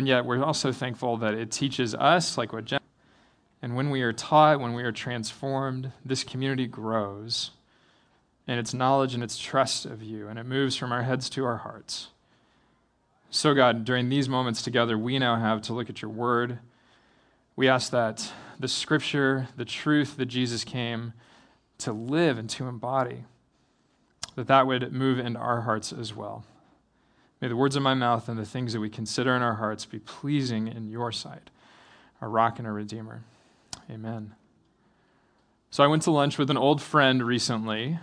And yet, we're also thankful that it teaches us, like what Jen, and when we are taught, when we are transformed, this community grows in its knowledge and its trust of you, and it moves from our heads to our hearts. So, God, during these moments together, we now have to look at your word. We ask that the scripture, the truth that Jesus came to live and to embody, that that would move into our hearts as well. May the words of my mouth and the things that we consider in our hearts be pleasing in your sight, our rock and our redeemer. Amen. So I went to lunch with an old friend recently,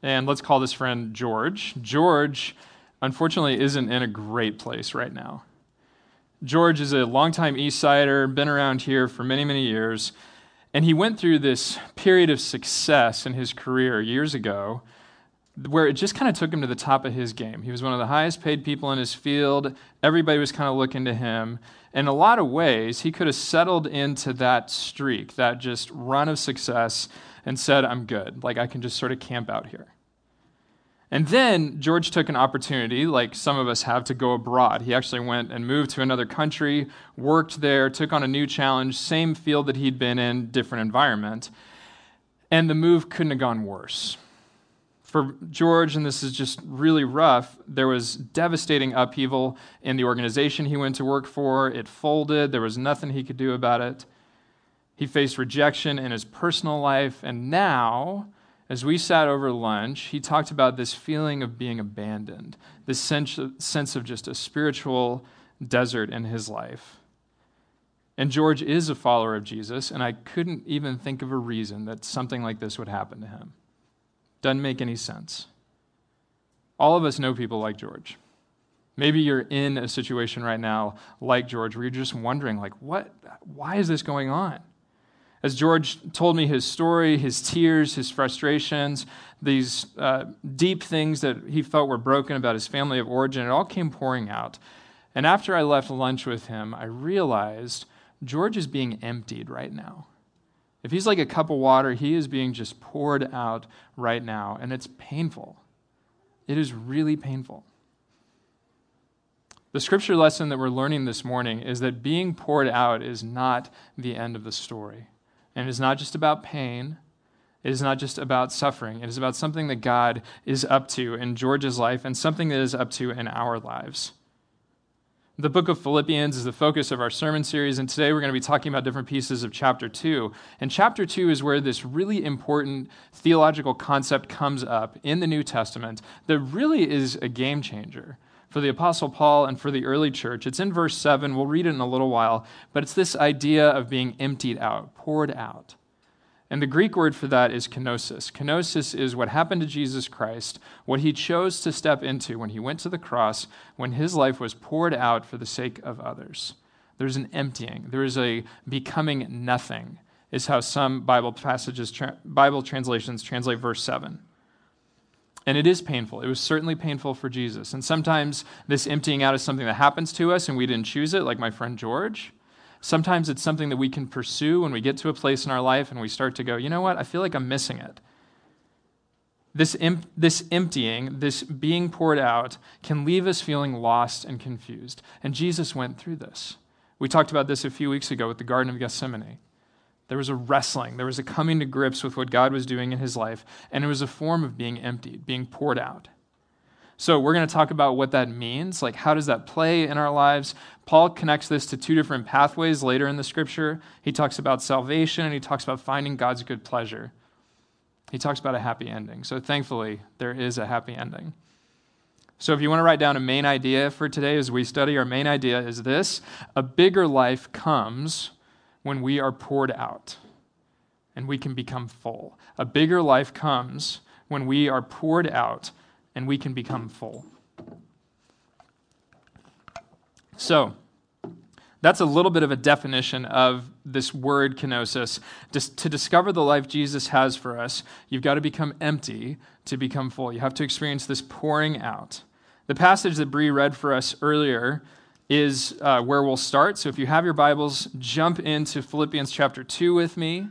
and let's call this friend George. George, unfortunately, isn't in a great place right now. George is a longtime East Sider, been around here for many, many years, and he went through this period of success in his career years ago where it just kind of took him to the top of his game. He was one of the highest paid people in his field. Everybody was kind of looking to him. In a lot of ways, he could have settled into that streak, that just run of success, and said, I'm good. Like, I can just sort of camp out here. And then George took an opportunity, like some of us have, to go abroad. He actually went and moved to another country, worked there, took on a new challenge, same field that he'd been in, different environment. And the move couldn't have gone worse. For George, and this is just really rough, there was devastating upheaval in the organization he went to work for. It folded, there was nothing he could do about it. He faced rejection in his personal life, and now, as we sat over lunch, he talked about this feeling of being abandoned, this sense of just a spiritual desert in his life. And George is a follower of Jesus, and I couldn't even think of a reason that something like this would happen to him. Doesn't make any sense. All of us know people like George. Maybe you're in a situation right now like George where you're just wondering, like, what, why is this going on? As George told me his story, his tears, his frustrations, these uh, deep things that he felt were broken about his family of origin, it all came pouring out. And after I left lunch with him, I realized George is being emptied right now. If he's like a cup of water, he is being just poured out right now, and it's painful. It is really painful. The scripture lesson that we're learning this morning is that being poured out is not the end of the story. And it is not just about pain. It is not just about suffering. It is about something that God is up to in George's life and something that is up to in our lives. The book of Philippians is the focus of our sermon series, and today we're going to be talking about different pieces of chapter 2. And chapter 2 is where this really important theological concept comes up in the New Testament that really is a game changer for the Apostle Paul and for the early church. It's in verse 7. We'll read it in a little while, but it's this idea of being emptied out, poured out. And the Greek word for that is kenosis. Kenosis is what happened to Jesus Christ, what he chose to step into when he went to the cross, when his life was poured out for the sake of others. There's an emptying, there is a becoming nothing, is how some Bible passages, Bible translations translate verse 7. And it is painful. It was certainly painful for Jesus. And sometimes this emptying out is something that happens to us and we didn't choose it, like my friend George. Sometimes it's something that we can pursue when we get to a place in our life and we start to go, you know what, I feel like I'm missing it. This, em- this emptying, this being poured out, can leave us feeling lost and confused. And Jesus went through this. We talked about this a few weeks ago with the Garden of Gethsemane. There was a wrestling, there was a coming to grips with what God was doing in his life, and it was a form of being emptied, being poured out. So, we're going to talk about what that means. Like, how does that play in our lives? Paul connects this to two different pathways later in the scripture. He talks about salvation and he talks about finding God's good pleasure. He talks about a happy ending. So, thankfully, there is a happy ending. So, if you want to write down a main idea for today as we study, our main idea is this a bigger life comes when we are poured out and we can become full. A bigger life comes when we are poured out and we can become full. So, that's a little bit of a definition of this word kenosis. To discover the life Jesus has for us, you've got to become empty to become full. You have to experience this pouring out. The passage that Bree read for us earlier is uh, where we'll start. So if you have your Bibles, jump into Philippians chapter 2 with me.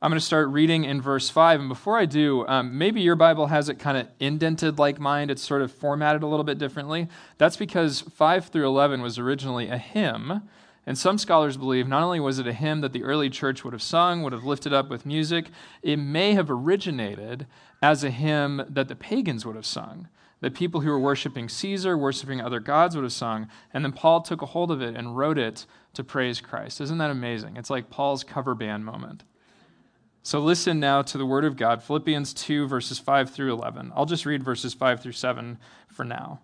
I'm going to start reading in verse 5. And before I do, um, maybe your Bible has it kind of indented like mine. It's sort of formatted a little bit differently. That's because 5 through 11 was originally a hymn. And some scholars believe not only was it a hymn that the early church would have sung, would have lifted up with music, it may have originated as a hymn that the pagans would have sung. That people who were worshiping Caesar, worshiping other gods would have sung. And then Paul took a hold of it and wrote it to praise Christ. Isn't that amazing? It's like Paul's cover band moment. So listen now to the word of God, Philippians 2, verses 5 through 11. I'll just read verses 5 through 7 for now.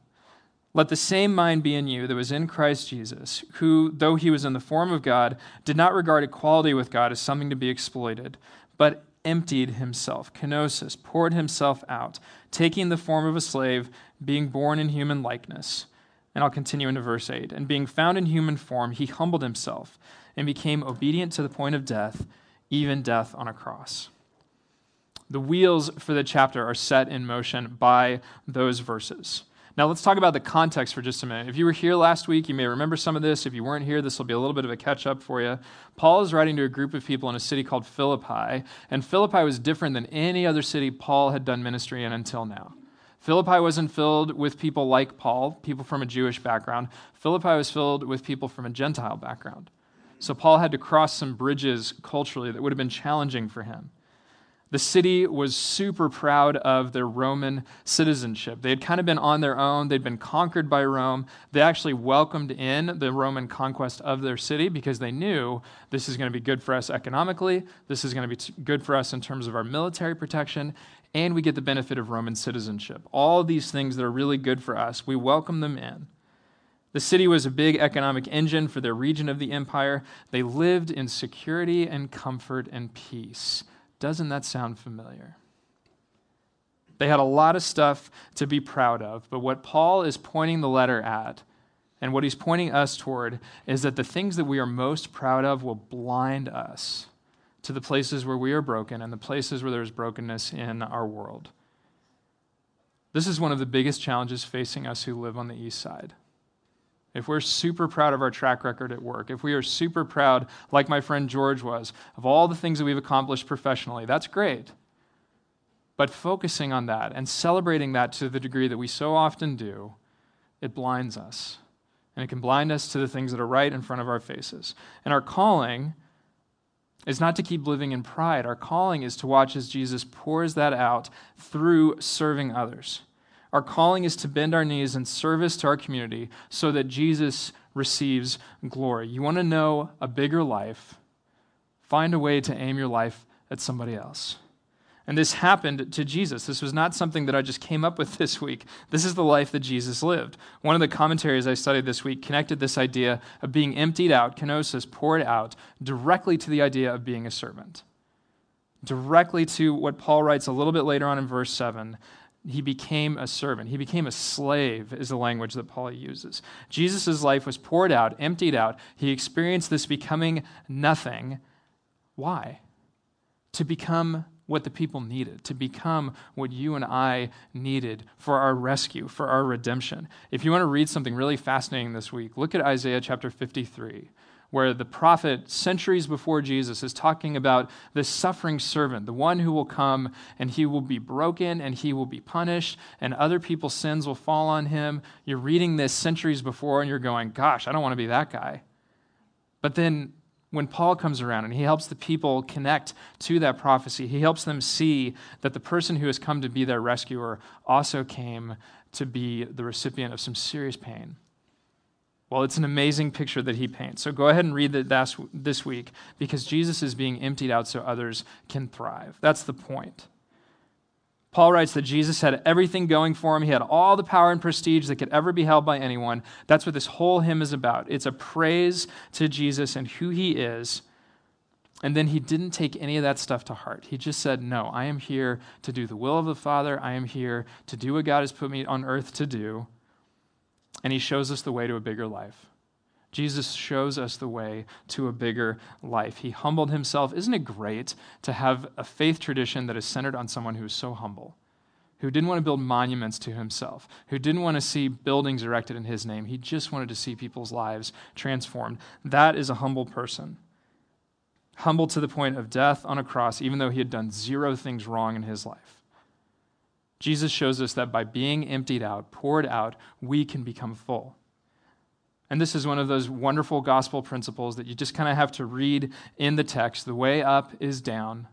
Let the same mind be in you that was in Christ Jesus, who, though he was in the form of God, did not regard equality with God as something to be exploited, but emptied himself, kenosis, poured himself out, taking the form of a slave, being born in human likeness. And I'll continue into verse 8. And being found in human form, he humbled himself and became obedient to the point of death even death on a cross. The wheels for the chapter are set in motion by those verses. Now, let's talk about the context for just a minute. If you were here last week, you may remember some of this. If you weren't here, this will be a little bit of a catch up for you. Paul is writing to a group of people in a city called Philippi, and Philippi was different than any other city Paul had done ministry in until now. Philippi wasn't filled with people like Paul, people from a Jewish background. Philippi was filled with people from a Gentile background. So Paul had to cross some bridges culturally that would have been challenging for him. The city was super proud of their Roman citizenship. They had kind of been on their own, they'd been conquered by Rome. They actually welcomed in the Roman conquest of their city because they knew this is going to be good for us economically, this is going to be good for us in terms of our military protection, and we get the benefit of Roman citizenship. All these things that are really good for us, we welcome them in. The city was a big economic engine for their region of the empire. They lived in security and comfort and peace. Doesn't that sound familiar? They had a lot of stuff to be proud of, but what Paul is pointing the letter at, and what he's pointing us toward, is that the things that we are most proud of will blind us to the places where we are broken and the places where there's brokenness in our world. This is one of the biggest challenges facing us who live on the east side if we're super proud of our track record at work, if we are super proud, like my friend George was, of all the things that we've accomplished professionally, that's great. But focusing on that and celebrating that to the degree that we so often do, it blinds us. And it can blind us to the things that are right in front of our faces. And our calling is not to keep living in pride. Our calling is to watch as Jesus pours that out through serving others. Our calling is to bend our knees in service to our community so that Jesus receives glory. You want to know a bigger life? Find a way to aim your life at somebody else. And this happened to Jesus. This was not something that I just came up with this week. This is the life that Jesus lived. One of the commentaries I studied this week connected this idea of being emptied out, kenosis, poured out, directly to the idea of being a servant. Directly to what Paul writes a little bit later on in verse 7 he became a servant. He became a slave, is the language that Paul uses. Jesus' life was poured out, emptied out. He experienced this becoming nothing. Why? To become what the people needed, to become what you and I needed for our rescue, for our redemption. If you want to read something really fascinating this week, look at Isaiah chapter 53 where the prophet, centuries before Jesus, is talking about this suffering servant, the one who will come and he will be broken and he will be punished and other people's sins will fall on him. You're reading this centuries before and you're going, gosh, I don't want to be that guy. But then when Paul comes around and he helps the people connect to that prophecy, he helps them see that the person who has come to be their rescuer also came to be the recipient of some serious pain. Well, it's an amazing picture that he paints. So go ahead and read it this week because Jesus is being emptied out so others can thrive. That's the point. Paul writes that Jesus had everything going for him. He had all the power and prestige that could ever be held by anyone. That's what this whole hymn is about. It's a praise to Jesus and who he is. And then he didn't take any of that stuff to heart. He just said, No, I am here to do the will of the Father. I am here to do what God has put me on earth to do and he shows us the way to a bigger life. Jesus shows us the way to a bigger life. He humbled himself. Isn't it great to have a faith tradition that is centered on someone who is so humble, who didn't want to build monuments to himself, who didn't want to see buildings erected in his name? He just wanted to see people's lives transformed. That is a humble person. humble to the point of death on a cross, even though he had done zero things wrong in his life. Jesus shows us that by being emptied out, poured out, we can become full. And this is one of those wonderful gospel principles that you just kind of have to read in the text. The way up is down.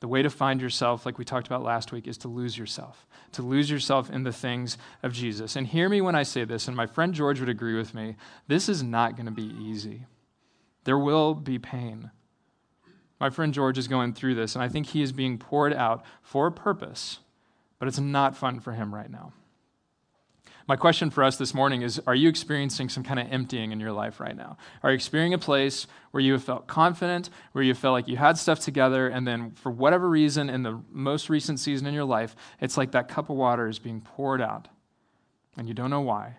The way to find yourself, like we talked about last week, is to lose yourself, to lose yourself in the things of Jesus. And hear me when I say this, and my friend George would agree with me this is not going to be easy. There will be pain. My friend George is going through this, and I think he is being poured out for a purpose, but it's not fun for him right now. My question for us this morning is Are you experiencing some kind of emptying in your life right now? Are you experiencing a place where you have felt confident, where you felt like you had stuff together, and then for whatever reason in the most recent season in your life, it's like that cup of water is being poured out, and you don't know why?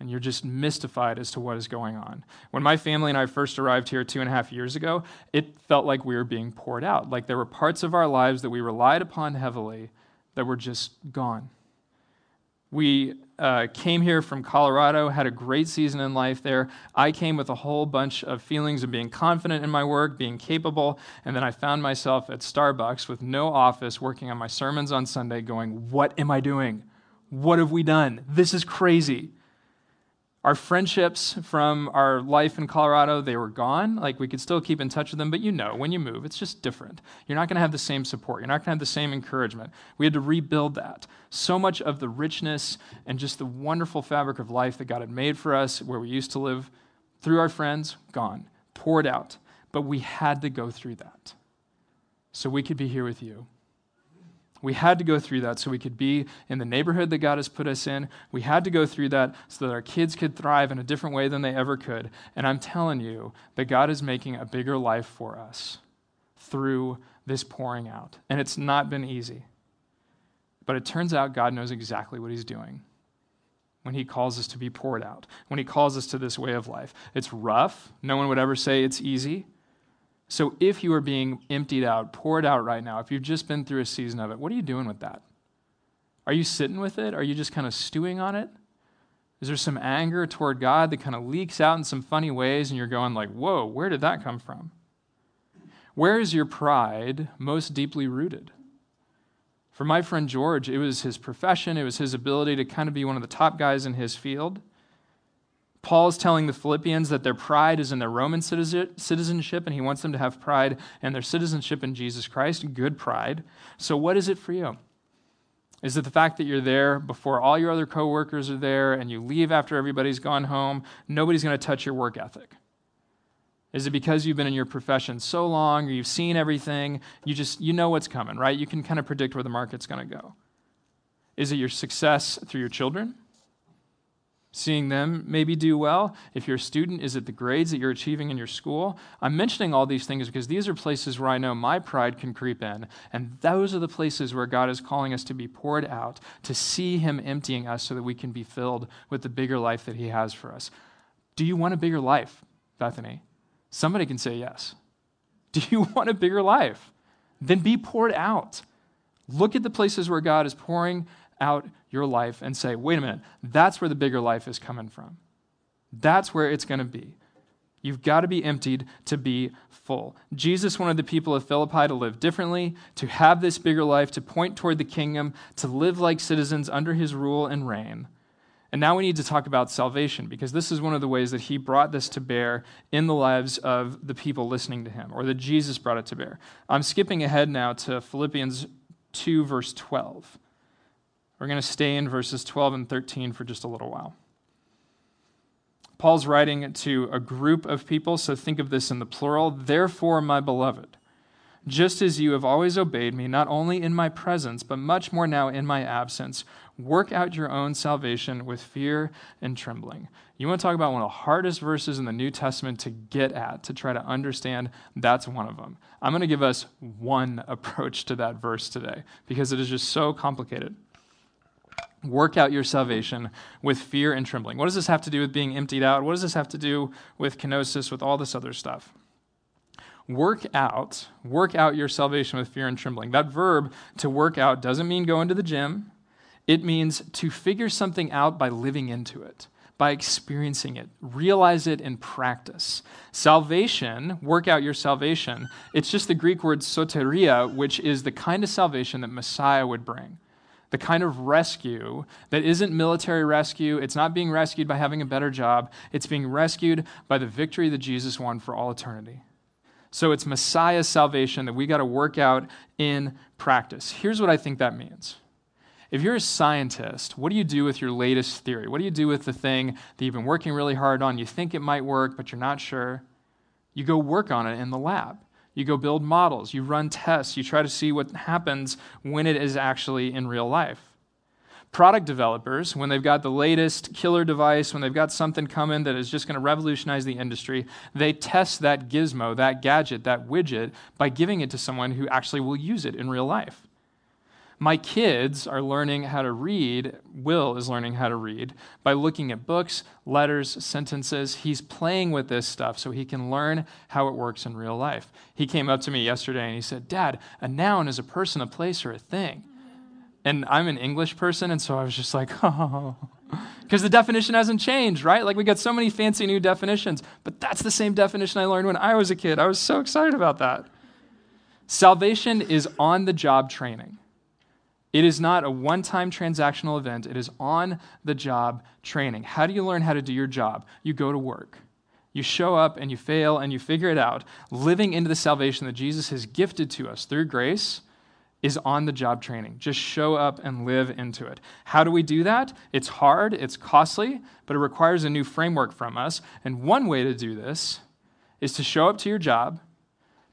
And you're just mystified as to what is going on. When my family and I first arrived here two and a half years ago, it felt like we were being poured out. Like there were parts of our lives that we relied upon heavily that were just gone we uh, came here from Colorado, had a great season in life there. I came with a whole bunch of feelings of being confident in my work, being capable, and then I found myself at Starbucks with no office working on my sermons on Sunday, going, What am I doing? What have we done? This is crazy. Our friendships from our life in Colorado, they were gone. Like we could still keep in touch with them, but you know, when you move, it's just different. You're not going to have the same support. You're not going to have the same encouragement. We had to rebuild that. So much of the richness and just the wonderful fabric of life that God had made for us, where we used to live through our friends, gone, poured out. But we had to go through that so we could be here with you. We had to go through that so we could be in the neighborhood that God has put us in. We had to go through that so that our kids could thrive in a different way than they ever could. And I'm telling you that God is making a bigger life for us through this pouring out. And it's not been easy. But it turns out God knows exactly what He's doing when He calls us to be poured out, when He calls us to this way of life. It's rough. No one would ever say it's easy. So if you are being emptied out, poured out right now, if you've just been through a season of it, what are you doing with that? Are you sitting with it? Are you just kind of stewing on it? Is there some anger toward God that kind of leaks out in some funny ways and you're going like, "Whoa, where did that come from?" Where is your pride most deeply rooted? For my friend George, it was his profession, it was his ability to kind of be one of the top guys in his field. Paul is telling the Philippians that their pride is in their Roman citizenship, and he wants them to have pride in their citizenship in Jesus Christ, good pride. So, what is it for you? Is it the fact that you're there before all your other coworkers are there and you leave after everybody's gone home? Nobody's going to touch your work ethic. Is it because you've been in your profession so long or you've seen everything, you just you know what's coming, right? You can kind of predict where the market's going to go. Is it your success through your children? Seeing them maybe do well. If you're a student, is it the grades that you're achieving in your school? I'm mentioning all these things because these are places where I know my pride can creep in. And those are the places where God is calling us to be poured out, to see Him emptying us so that we can be filled with the bigger life that He has for us. Do you want a bigger life, Bethany? Somebody can say yes. Do you want a bigger life? Then be poured out. Look at the places where God is pouring out your life and say, wait a minute, that's where the bigger life is coming from. That's where it's going to be. You've got to be emptied to be full. Jesus wanted the people of Philippi to live differently, to have this bigger life, to point toward the kingdom, to live like citizens under his rule and reign. And now we need to talk about salvation because this is one of the ways that he brought this to bear in the lives of the people listening to him, or that Jesus brought it to bear. I'm skipping ahead now to Philippians 2, verse 12. We're going to stay in verses 12 and 13 for just a little while. Paul's writing to a group of people, so think of this in the plural. Therefore, my beloved, just as you have always obeyed me, not only in my presence, but much more now in my absence, work out your own salvation with fear and trembling. You want to talk about one of the hardest verses in the New Testament to get at, to try to understand? That's one of them. I'm going to give us one approach to that verse today because it is just so complicated. Work out your salvation with fear and trembling. What does this have to do with being emptied out? What does this have to do with kenosis, with all this other stuff? Work out, work out your salvation with fear and trembling. That verb to work out doesn't mean go into the gym. It means to figure something out by living into it, by experiencing it. Realize it in practice. Salvation, work out your salvation, it's just the Greek word soteria, which is the kind of salvation that Messiah would bring. The kind of rescue that isn't military rescue. It's not being rescued by having a better job. It's being rescued by the victory that Jesus won for all eternity. So it's Messiah's salvation that we got to work out in practice. Here's what I think that means if you're a scientist, what do you do with your latest theory? What do you do with the thing that you've been working really hard on? You think it might work, but you're not sure. You go work on it in the lab. You go build models. You run tests. You try to see what happens when it is actually in real life. Product developers, when they've got the latest killer device, when they've got something coming that is just going to revolutionize the industry, they test that gizmo, that gadget, that widget by giving it to someone who actually will use it in real life. My kids are learning how to read. Will is learning how to read by looking at books, letters, sentences. He's playing with this stuff so he can learn how it works in real life. He came up to me yesterday and he said, Dad, a noun is a person, a place, or a thing. And I'm an English person, and so I was just like, oh. Because the definition hasn't changed, right? Like we got so many fancy new definitions, but that's the same definition I learned when I was a kid. I was so excited about that. Salvation is on the job training. It is not a one time transactional event, it is on the job training. How do you learn how to do your job? You go to work. You show up and you fail and you figure it out. Living into the salvation that Jesus has gifted to us through grace is on the job training. Just show up and live into it. How do we do that? It's hard, it's costly, but it requires a new framework from us. And one way to do this is to show up to your job,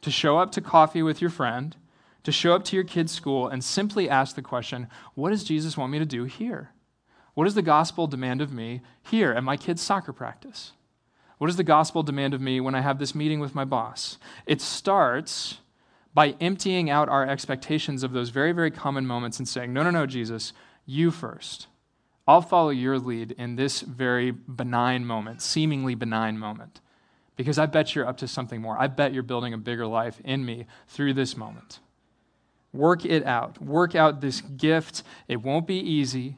to show up to coffee with your friend, to show up to your kid's school and simply ask the question what does Jesus want me to do here? What does the gospel demand of me here at my kid's soccer practice? What does the gospel demand of me when I have this meeting with my boss? It starts by emptying out our expectations of those very, very common moments and saying, No, no, no, Jesus, you first. I'll follow your lead in this very benign moment, seemingly benign moment, because I bet you're up to something more. I bet you're building a bigger life in me through this moment. Work it out. Work out this gift. It won't be easy,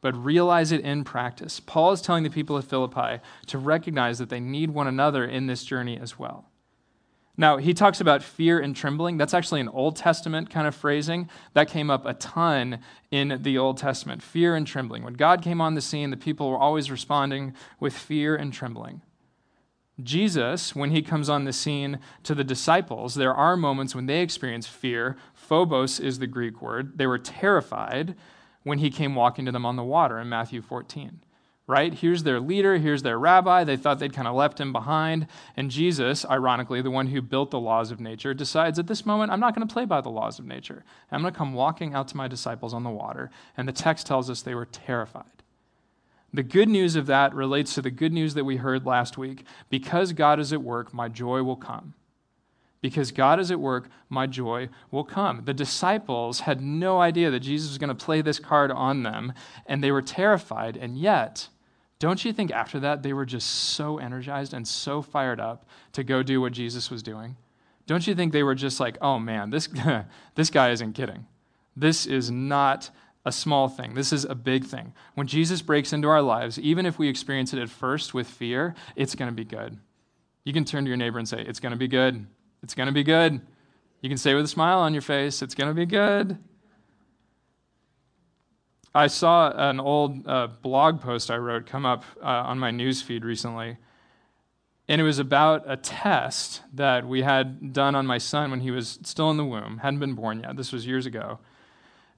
but realize it in practice. Paul is telling the people of Philippi to recognize that they need one another in this journey as well. Now, he talks about fear and trembling. That's actually an Old Testament kind of phrasing. That came up a ton in the Old Testament. Fear and trembling. When God came on the scene, the people were always responding with fear and trembling. Jesus, when he comes on the scene to the disciples, there are moments when they experience fear. Phobos is the Greek word. They were terrified when he came walking to them on the water in Matthew 14. Right? Here's their leader, here's their rabbi. They thought they'd kind of left him behind. And Jesus, ironically, the one who built the laws of nature, decides at this moment, I'm not going to play by the laws of nature. I'm going to come walking out to my disciples on the water. And the text tells us they were terrified. The good news of that relates to the good news that we heard last week. Because God is at work, my joy will come. Because God is at work, my joy will come. The disciples had no idea that Jesus was going to play this card on them, and they were terrified. And yet, don't you think after that they were just so energized and so fired up to go do what Jesus was doing? Don't you think they were just like, oh man, this, this guy isn't kidding? This is not a small thing. This is a big thing. When Jesus breaks into our lives, even if we experience it at first with fear, it's going to be good. You can turn to your neighbor and say, It's going to be good. It's going to be good. You can say with a smile on your face, It's going to be good. I saw an old uh, blog post I wrote come up uh, on my news feed recently. And it was about a test that we had done on my son when he was still in the womb, hadn't been born yet. This was years ago.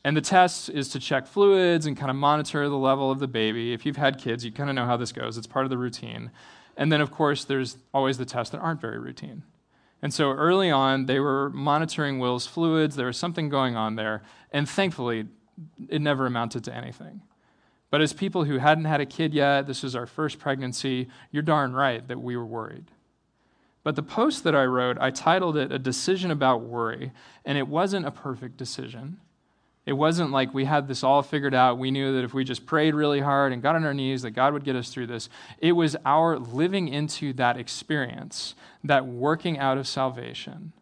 And the test is to check fluids and kind of monitor the level of the baby. If you've had kids, you kind of know how this goes. It's part of the routine. And then, of course, there's always the tests that aren't very routine. And so early on, they were monitoring Will's fluids. There was something going on there. And thankfully, it never amounted to anything. But as people who hadn't had a kid yet, this was our first pregnancy, you're darn right that we were worried. But the post that I wrote, I titled it A Decision About Worry, and it wasn't a perfect decision. It wasn't like we had this all figured out. We knew that if we just prayed really hard and got on our knees, that God would get us through this. It was our living into that experience, that working out of salvation,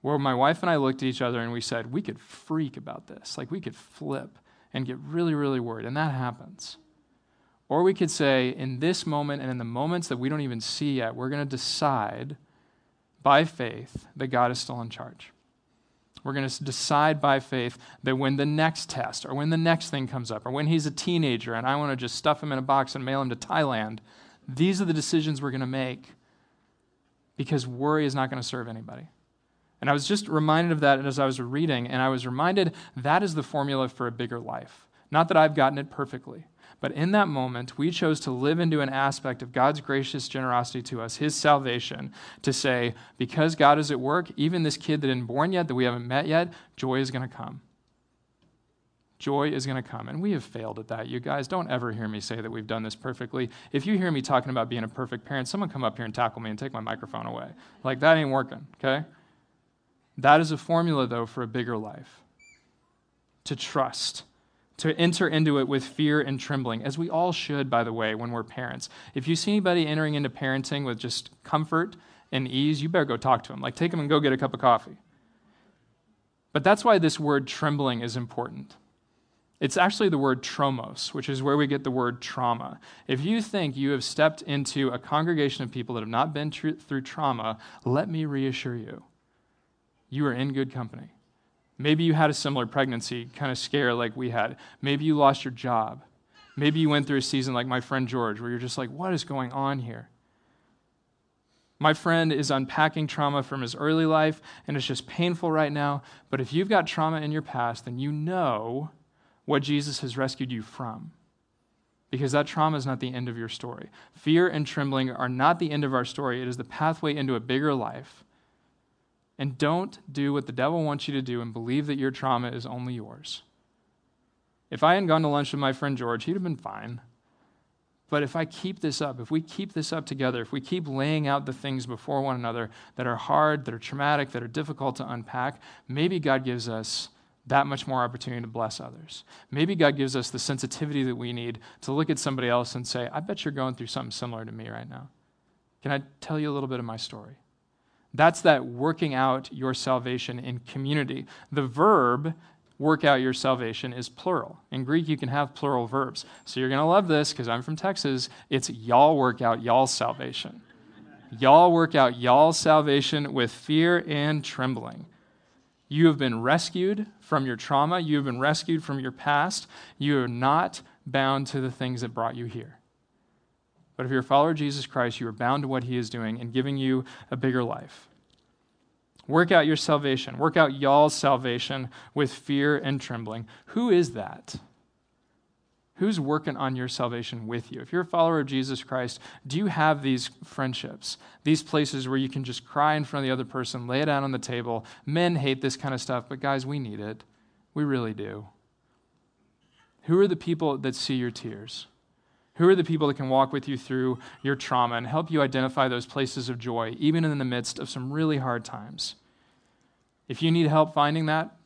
where my wife and I looked at each other and we said, we could freak about this. Like we could flip and get really, really worried. And that happens. Or we could say, in this moment and in the moments that we don't even see yet, we're going to decide by faith that God is still in charge. We're going to decide by faith that when the next test or when the next thing comes up or when he's a teenager and I want to just stuff him in a box and mail him to Thailand, these are the decisions we're going to make because worry is not going to serve anybody. And I was just reminded of that as I was reading, and I was reminded that is the formula for a bigger life. Not that I've gotten it perfectly, but in that moment, we chose to live into an aspect of God's gracious generosity to us, His salvation, to say, because God is at work, even this kid that isn't born yet, that we haven't met yet, joy is going to come. Joy is going to come. And we have failed at that. You guys, don't ever hear me say that we've done this perfectly. If you hear me talking about being a perfect parent, someone come up here and tackle me and take my microphone away. Like, that ain't working, okay? That is a formula, though, for a bigger life. To trust to enter into it with fear and trembling, as we all should, by the way, when we're parents. If you see anybody entering into parenting with just comfort and ease, you better go talk to them. Like, take them and go get a cup of coffee. But that's why this word trembling is important. It's actually the word tromos, which is where we get the word trauma. If you think you have stepped into a congregation of people that have not been tr- through trauma, let me reassure you, you are in good company. Maybe you had a similar pregnancy kind of scare like we had. Maybe you lost your job. Maybe you went through a season like my friend George, where you're just like, what is going on here? My friend is unpacking trauma from his early life, and it's just painful right now. But if you've got trauma in your past, then you know what Jesus has rescued you from. Because that trauma is not the end of your story. Fear and trembling are not the end of our story, it is the pathway into a bigger life and don't do what the devil wants you to do and believe that your trauma is only yours. If I hadn't gone to lunch with my friend George, he'd have been fine. But if I keep this up, if we keep this up together, if we keep laying out the things before one another that are hard, that are traumatic, that are difficult to unpack, maybe God gives us that much more opportunity to bless others. Maybe God gives us the sensitivity that we need to look at somebody else and say, I bet you're going through something similar to me right now. Can I tell you a little bit of my story? That's that working out your salvation in community. The verb work out your salvation is plural. In Greek, you can have plural verbs. So you're going to love this because I'm from Texas. It's y'all work out y'all's salvation. Y'all work out y'all's salvation with fear and trembling. You have been rescued from your trauma. You have been rescued from your past. You are not bound to the things that brought you here. But if you're a follower of Jesus Christ, you are bound to what he is doing and giving you a bigger life. Work out your salvation. Work out y'all's salvation with fear and trembling. Who is that? Who's working on your salvation with you? If you're a follower of Jesus Christ, do you have these friendships, these places where you can just cry in front of the other person, lay it out on the table? Men hate this kind of stuff, but guys, we need it. We really do. Who are the people that see your tears? Who are the people that can walk with you through your trauma and help you identify those places of joy, even in the midst of some really hard times? If you need help finding that,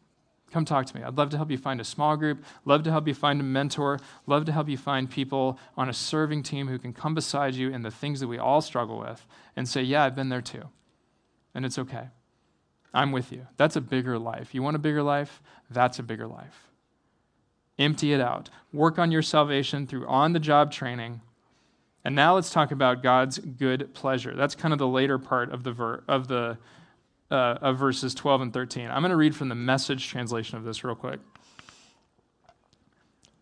come talk to me. I'd love to help you find a small group, love to help you find a mentor, love to help you find people on a serving team who can come beside you in the things that we all struggle with and say, Yeah, I've been there too. And it's okay. I'm with you. That's a bigger life. You want a bigger life? That's a bigger life. Empty it out. Work on your salvation through on the job training. And now let's talk about God's good pleasure. That's kind of the later part of the, ver- of the uh, of verses 12 and 13. I'm going to read from the message translation of this real quick.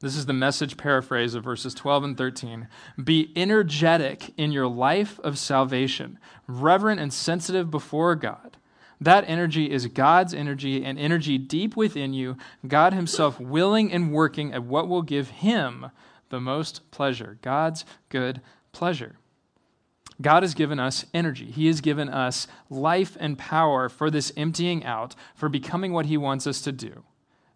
This is the message paraphrase of verses 12 and 13. Be energetic in your life of salvation, reverent and sensitive before God. That energy is God's energy, and energy deep within you, God Himself willing and working at what will give Him the most pleasure, God's good pleasure. God has given us energy. He has given us life and power for this emptying out, for becoming what He wants us to do.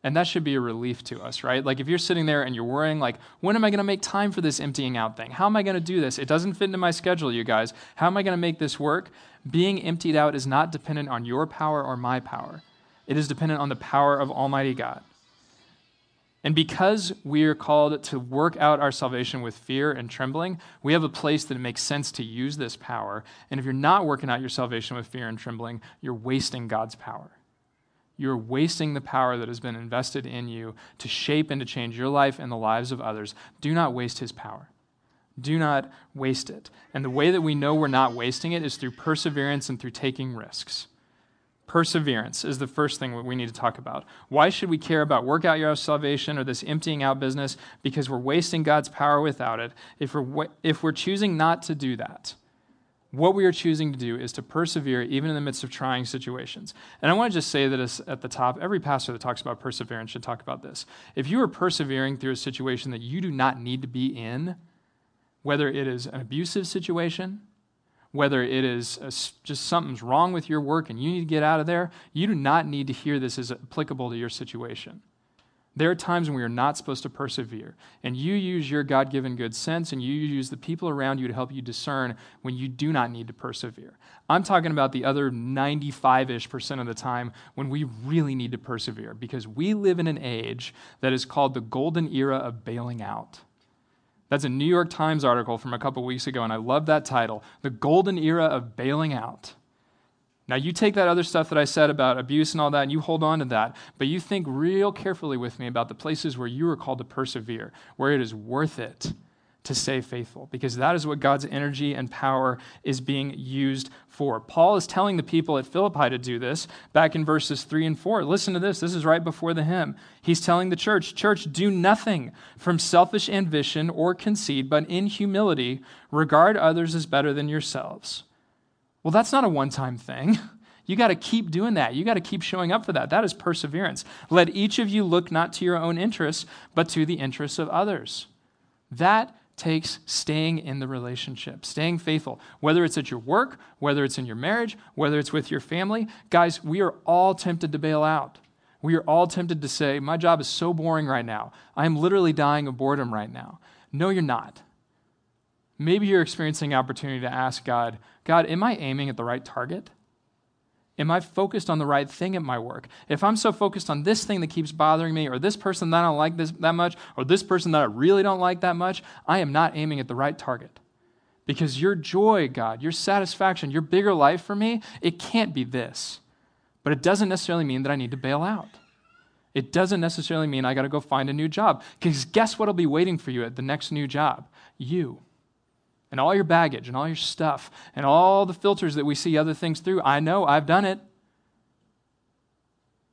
And that should be a relief to us, right? Like if you're sitting there and you're worrying, like, when am I going to make time for this emptying out thing? How am I going to do this? It doesn't fit into my schedule, you guys. How am I going to make this work? being emptied out is not dependent on your power or my power, it is dependent on the power of Almighty God. And because we are called to work out our salvation with fear and trembling, we have a place that it makes sense to use this power. And if you're not working out your salvation with fear and trembling, you're wasting God's power. You're wasting the power that has been invested in you to shape and to change your life and the lives of others. Do not waste his power. Do not waste it. And the way that we know we're not wasting it is through perseverance and through taking risks. Perseverance is the first thing we need to talk about. Why should we care about work out your salvation or this emptying out business? Because we're wasting God's power without it. If we're, if we're choosing not to do that, what we are choosing to do is to persevere even in the midst of trying situations. And I want to just say that at the top, every pastor that talks about perseverance should talk about this. If you are persevering through a situation that you do not need to be in, whether it is an abusive situation, whether it is just something's wrong with your work and you need to get out of there, you do not need to hear this as applicable to your situation. There are times when we are not supposed to persevere, and you use your God given good sense and you use the people around you to help you discern when you do not need to persevere. I'm talking about the other 95 ish percent of the time when we really need to persevere because we live in an age that is called the golden era of bailing out. That's a New York Times article from a couple weeks ago, and I love that title The Golden Era of Bailing Out. Now, you take that other stuff that I said about abuse and all that, and you hold on to that, but you think real carefully with me about the places where you are called to persevere, where it is worth it to stay faithful because that is what God's energy and power is being used for. Paul is telling the people at Philippi to do this back in verses 3 and 4. Listen to this. This is right before the hymn. He's telling the church, Church, do nothing from selfish ambition or conceit, but in humility regard others as better than yourselves. Well, that's not a one time thing. You got to keep doing that. You got to keep showing up for that. That is perseverance. Let each of you look not to your own interests, but to the interests of others. That takes staying in the relationship, staying faithful, whether it's at your work, whether it's in your marriage, whether it's with your family. Guys, we are all tempted to bail out. We are all tempted to say, My job is so boring right now. I am literally dying of boredom right now. No, you're not. Maybe you're experiencing opportunity to ask God, God, am I aiming at the right target? Am I focused on the right thing at my work? If I'm so focused on this thing that keeps bothering me, or this person that I don't like this, that much, or this person that I really don't like that much, I am not aiming at the right target. Because your joy, God, your satisfaction, your bigger life for me, it can't be this. But it doesn't necessarily mean that I need to bail out. It doesn't necessarily mean I got to go find a new job. Because guess what will be waiting for you at the next new job? You and all your baggage and all your stuff and all the filters that we see other things through. I know, I've done it.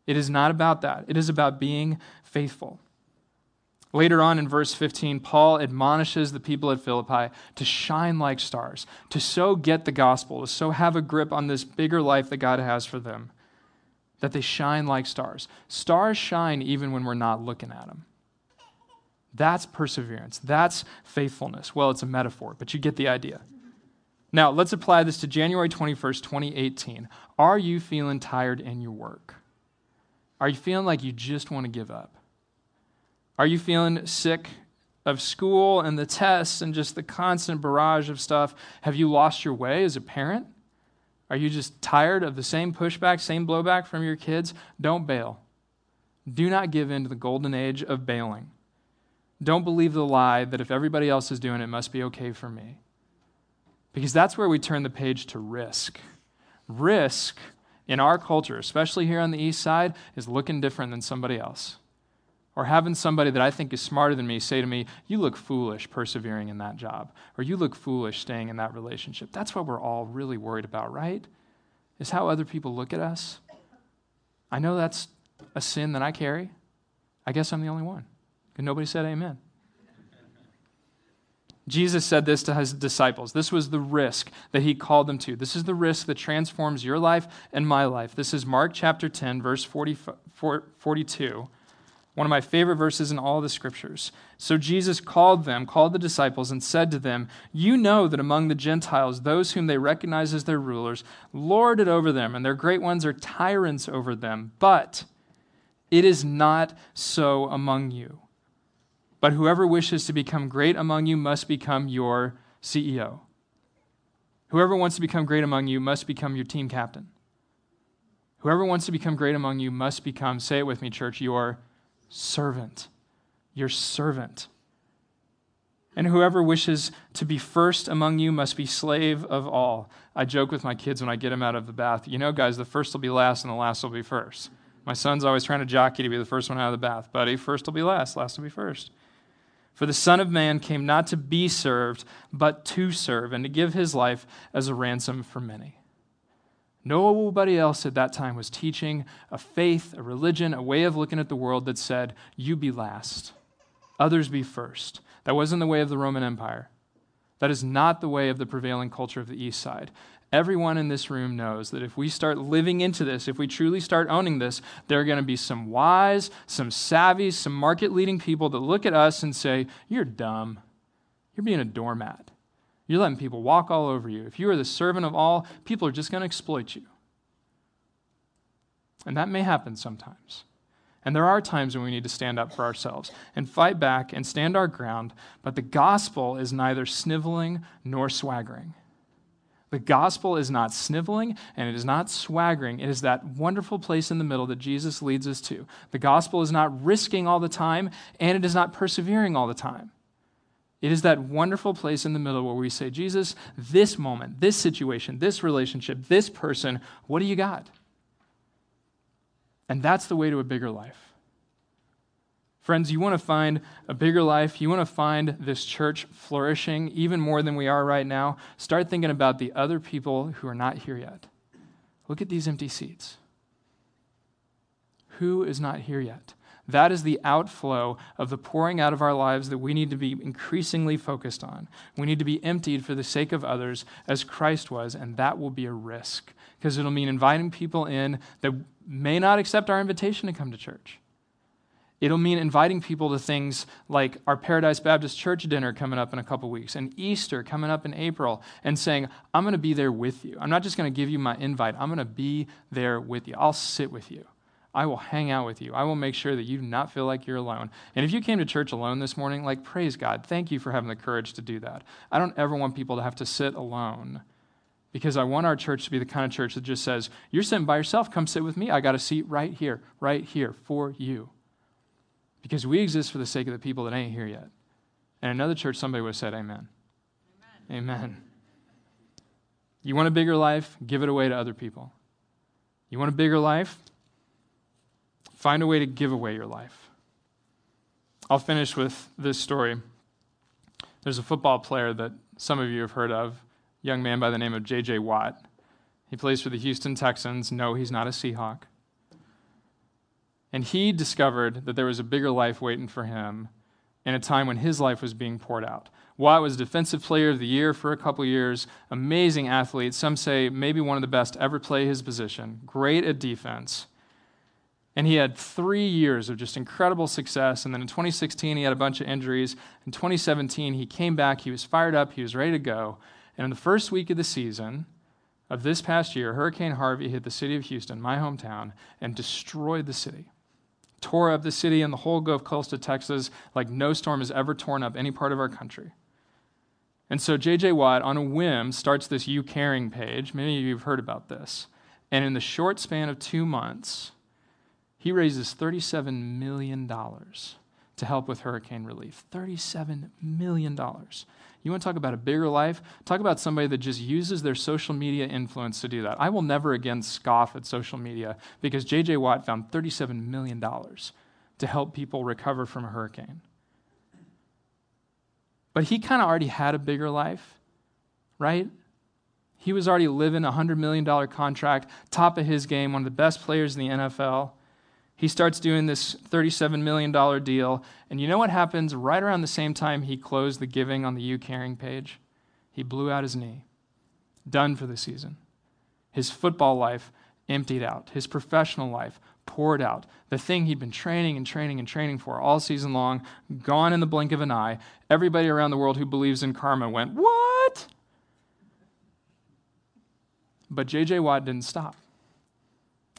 It is not about that, it is about being faithful. Later on in verse 15, Paul admonishes the people at Philippi to shine like stars, to so get the gospel, to so have a grip on this bigger life that God has for them, that they shine like stars. Stars shine even when we're not looking at them. That's perseverance. That's faithfulness. Well, it's a metaphor, but you get the idea. Now, let's apply this to January 21st, 2018. Are you feeling tired in your work? Are you feeling like you just want to give up? Are you feeling sick of school and the tests and just the constant barrage of stuff? Have you lost your way as a parent? Are you just tired of the same pushback, same blowback from your kids? Don't bail. Do not give in to the golden age of bailing. Don't believe the lie that if everybody else is doing it, it must be okay for me. Because that's where we turn the page to risk. Risk in our culture, especially here on the east side, is looking different than somebody else. Or having somebody that I think is smarter than me say to me, You look foolish persevering in that job. Or you look foolish staying in that relationship. That's what we're all really worried about, right? Is how other people look at us. I know that's a sin that I carry. I guess I'm the only one. And nobody said amen. Jesus said this to his disciples. This was the risk that he called them to. This is the risk that transforms your life and my life. This is Mark chapter 10, verse 40, 42, one of my favorite verses in all the scriptures. So Jesus called them, called the disciples, and said to them, You know that among the Gentiles, those whom they recognize as their rulers lord it over them, and their great ones are tyrants over them. But it is not so among you. But whoever wishes to become great among you must become your CEO. Whoever wants to become great among you must become your team captain. Whoever wants to become great among you must become, say it with me, church, your servant. Your servant. And whoever wishes to be first among you must be slave of all. I joke with my kids when I get them out of the bath. You know, guys, the first will be last and the last will be first. My son's always trying to jockey to be the first one out of the bath. Buddy, first will be last, last will be first. For the Son of Man came not to be served, but to serve, and to give his life as a ransom for many. Nobody else at that time was teaching a faith, a religion, a way of looking at the world that said, You be last, others be first. That wasn't the way of the Roman Empire. That is not the way of the prevailing culture of the East Side. Everyone in this room knows that if we start living into this, if we truly start owning this, there are going to be some wise, some savvy, some market leading people that look at us and say, You're dumb. You're being a doormat. You're letting people walk all over you. If you are the servant of all, people are just going to exploit you. And that may happen sometimes. And there are times when we need to stand up for ourselves and fight back and stand our ground, but the gospel is neither sniveling nor swaggering. The gospel is not sniveling and it is not swaggering. It is that wonderful place in the middle that Jesus leads us to. The gospel is not risking all the time and it is not persevering all the time. It is that wonderful place in the middle where we say, Jesus, this moment, this situation, this relationship, this person, what do you got? And that's the way to a bigger life. Friends, you want to find a bigger life, you want to find this church flourishing even more than we are right now, start thinking about the other people who are not here yet. Look at these empty seats. Who is not here yet? That is the outflow of the pouring out of our lives that we need to be increasingly focused on. We need to be emptied for the sake of others as Christ was, and that will be a risk because it'll mean inviting people in that may not accept our invitation to come to church. It'll mean inviting people to things like our Paradise Baptist Church dinner coming up in a couple weeks and Easter coming up in April and saying, I'm going to be there with you. I'm not just going to give you my invite, I'm going to be there with you. I'll sit with you. I will hang out with you. I will make sure that you do not feel like you're alone. And if you came to church alone this morning, like, praise God. Thank you for having the courage to do that. I don't ever want people to have to sit alone because I want our church to be the kind of church that just says, You're sitting by yourself. Come sit with me. I got a seat right here, right here for you because we exist for the sake of the people that ain't here yet. And another church, somebody would have said, Amen. Amen. Amen. You want a bigger life? Give it away to other people. You want a bigger life? Find a way to give away your life. I'll finish with this story. There's a football player that some of you have heard of, a young man by the name of J.J. Watt. He plays for the Houston Texans. No, he's not a Seahawk. And he discovered that there was a bigger life waiting for him in a time when his life was being poured out. Watt was Defensive Player of the Year for a couple years, amazing athlete. Some say maybe one of the best ever play his position, great at defense. And he had three years of just incredible success. And then in 2016, he had a bunch of injuries. In 2017, he came back. He was fired up. He was ready to go. And in the first week of the season of this past year, Hurricane Harvey hit the city of Houston, my hometown, and destroyed the city tore up the city and the whole Gulf Coast of Texas like no storm has ever torn up any part of our country. And so J.J. Watt, on a whim, starts this YouCaring page. Many of you have heard about this. And in the short span of two months, he raises $37 million to help with hurricane relief. $37 million. You want to talk about a bigger life? Talk about somebody that just uses their social media influence to do that. I will never again scoff at social media because J.J. Watt found $37 million to help people recover from a hurricane. But he kind of already had a bigger life, right? He was already living a $100 million contract, top of his game, one of the best players in the NFL. He starts doing this $37 million deal. And you know what happens right around the same time he closed the giving on the YouCaring page? He blew out his knee. Done for the season. His football life emptied out. His professional life poured out. The thing he'd been training and training and training for all season long, gone in the blink of an eye. Everybody around the world who believes in karma went, What? But J.J. Watt didn't stop.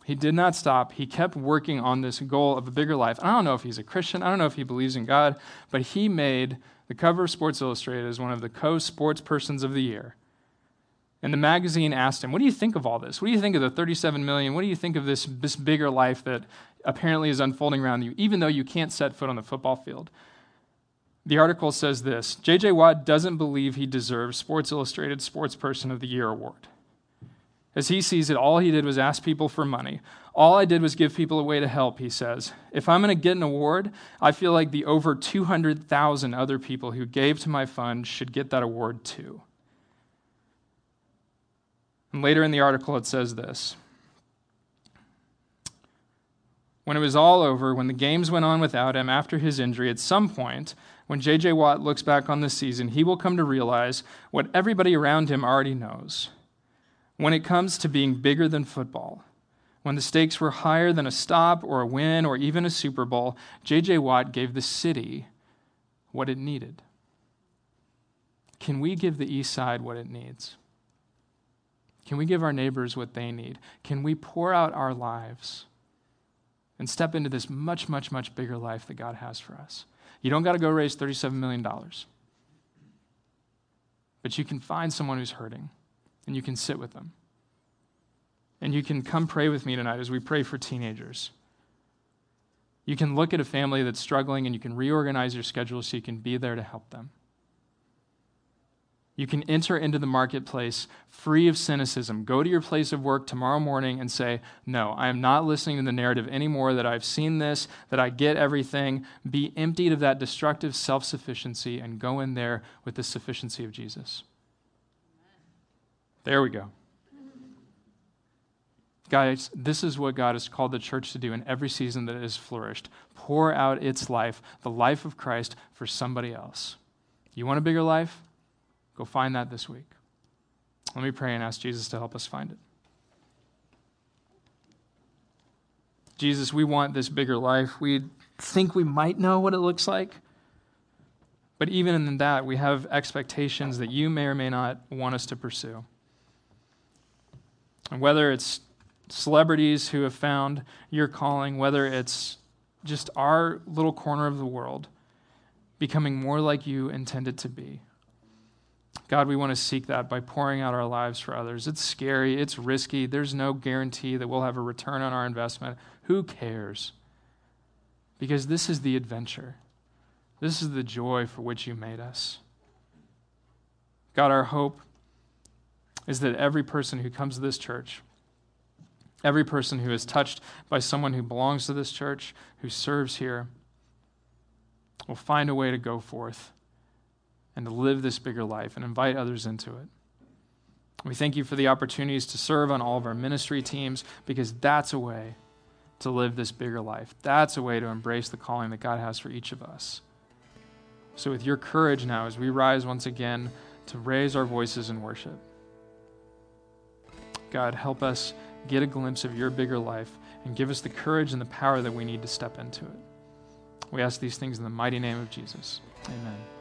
He did not stop. He kept working on this goal of a bigger life. I don't know if he's a Christian. I don't know if he believes in God, but he made the cover of Sports Illustrated as one of the co sports persons of the year. And the magazine asked him, What do you think of all this? What do you think of the 37 million? What do you think of this, this bigger life that apparently is unfolding around you, even though you can't set foot on the football field? The article says this J.J. Watt doesn't believe he deserves Sports Illustrated Sports Person of the Year award. As he sees it, all he did was ask people for money. All I did was give people a way to help, he says. If I'm going to get an award, I feel like the over 200,000 other people who gave to my fund should get that award too. And later in the article, it says this When it was all over, when the games went on without him after his injury, at some point, when J.J. Watt looks back on this season, he will come to realize what everybody around him already knows when it comes to being bigger than football, when the stakes were higher than a stop or a win or even a Super Bowl, J.J. Watt gave the city what it needed. Can we give the East Side what it needs? Can we give our neighbors what they need? Can we pour out our lives and step into this much, much, much bigger life that God has for us? You don't got to go raise $37 million, but you can find someone who's hurting and you can sit with them. And you can come pray with me tonight as we pray for teenagers. You can look at a family that's struggling and you can reorganize your schedule so you can be there to help them. You can enter into the marketplace free of cynicism. Go to your place of work tomorrow morning and say, No, I am not listening to the narrative anymore that I've seen this, that I get everything. Be emptied of that destructive self sufficiency and go in there with the sufficiency of Jesus. There we go. Guys, this is what God has called the church to do in every season that it has flourished pour out its life, the life of Christ, for somebody else. You want a bigger life? Go find that this week. Let me pray and ask Jesus to help us find it. Jesus, we want this bigger life. We think we might know what it looks like. But even in that, we have expectations that you may or may not want us to pursue. And whether it's celebrities who have found your calling, whether it's just our little corner of the world, becoming more like you intended to be. God, we want to seek that by pouring out our lives for others. It's scary, it's risky, there's no guarantee that we'll have a return on our investment. Who cares? Because this is the adventure, this is the joy for which you made us. God, our hope is that every person who comes to this church, every person who is touched by someone who belongs to this church, who serves here, will find a way to go forth and to live this bigger life and invite others into it. We thank you for the opportunities to serve on all of our ministry teams because that's a way to live this bigger life. That's a way to embrace the calling that God has for each of us. So, with your courage now, as we rise once again to raise our voices in worship, God, help us get a glimpse of your bigger life and give us the courage and the power that we need to step into it. We ask these things in the mighty name of Jesus. Amen.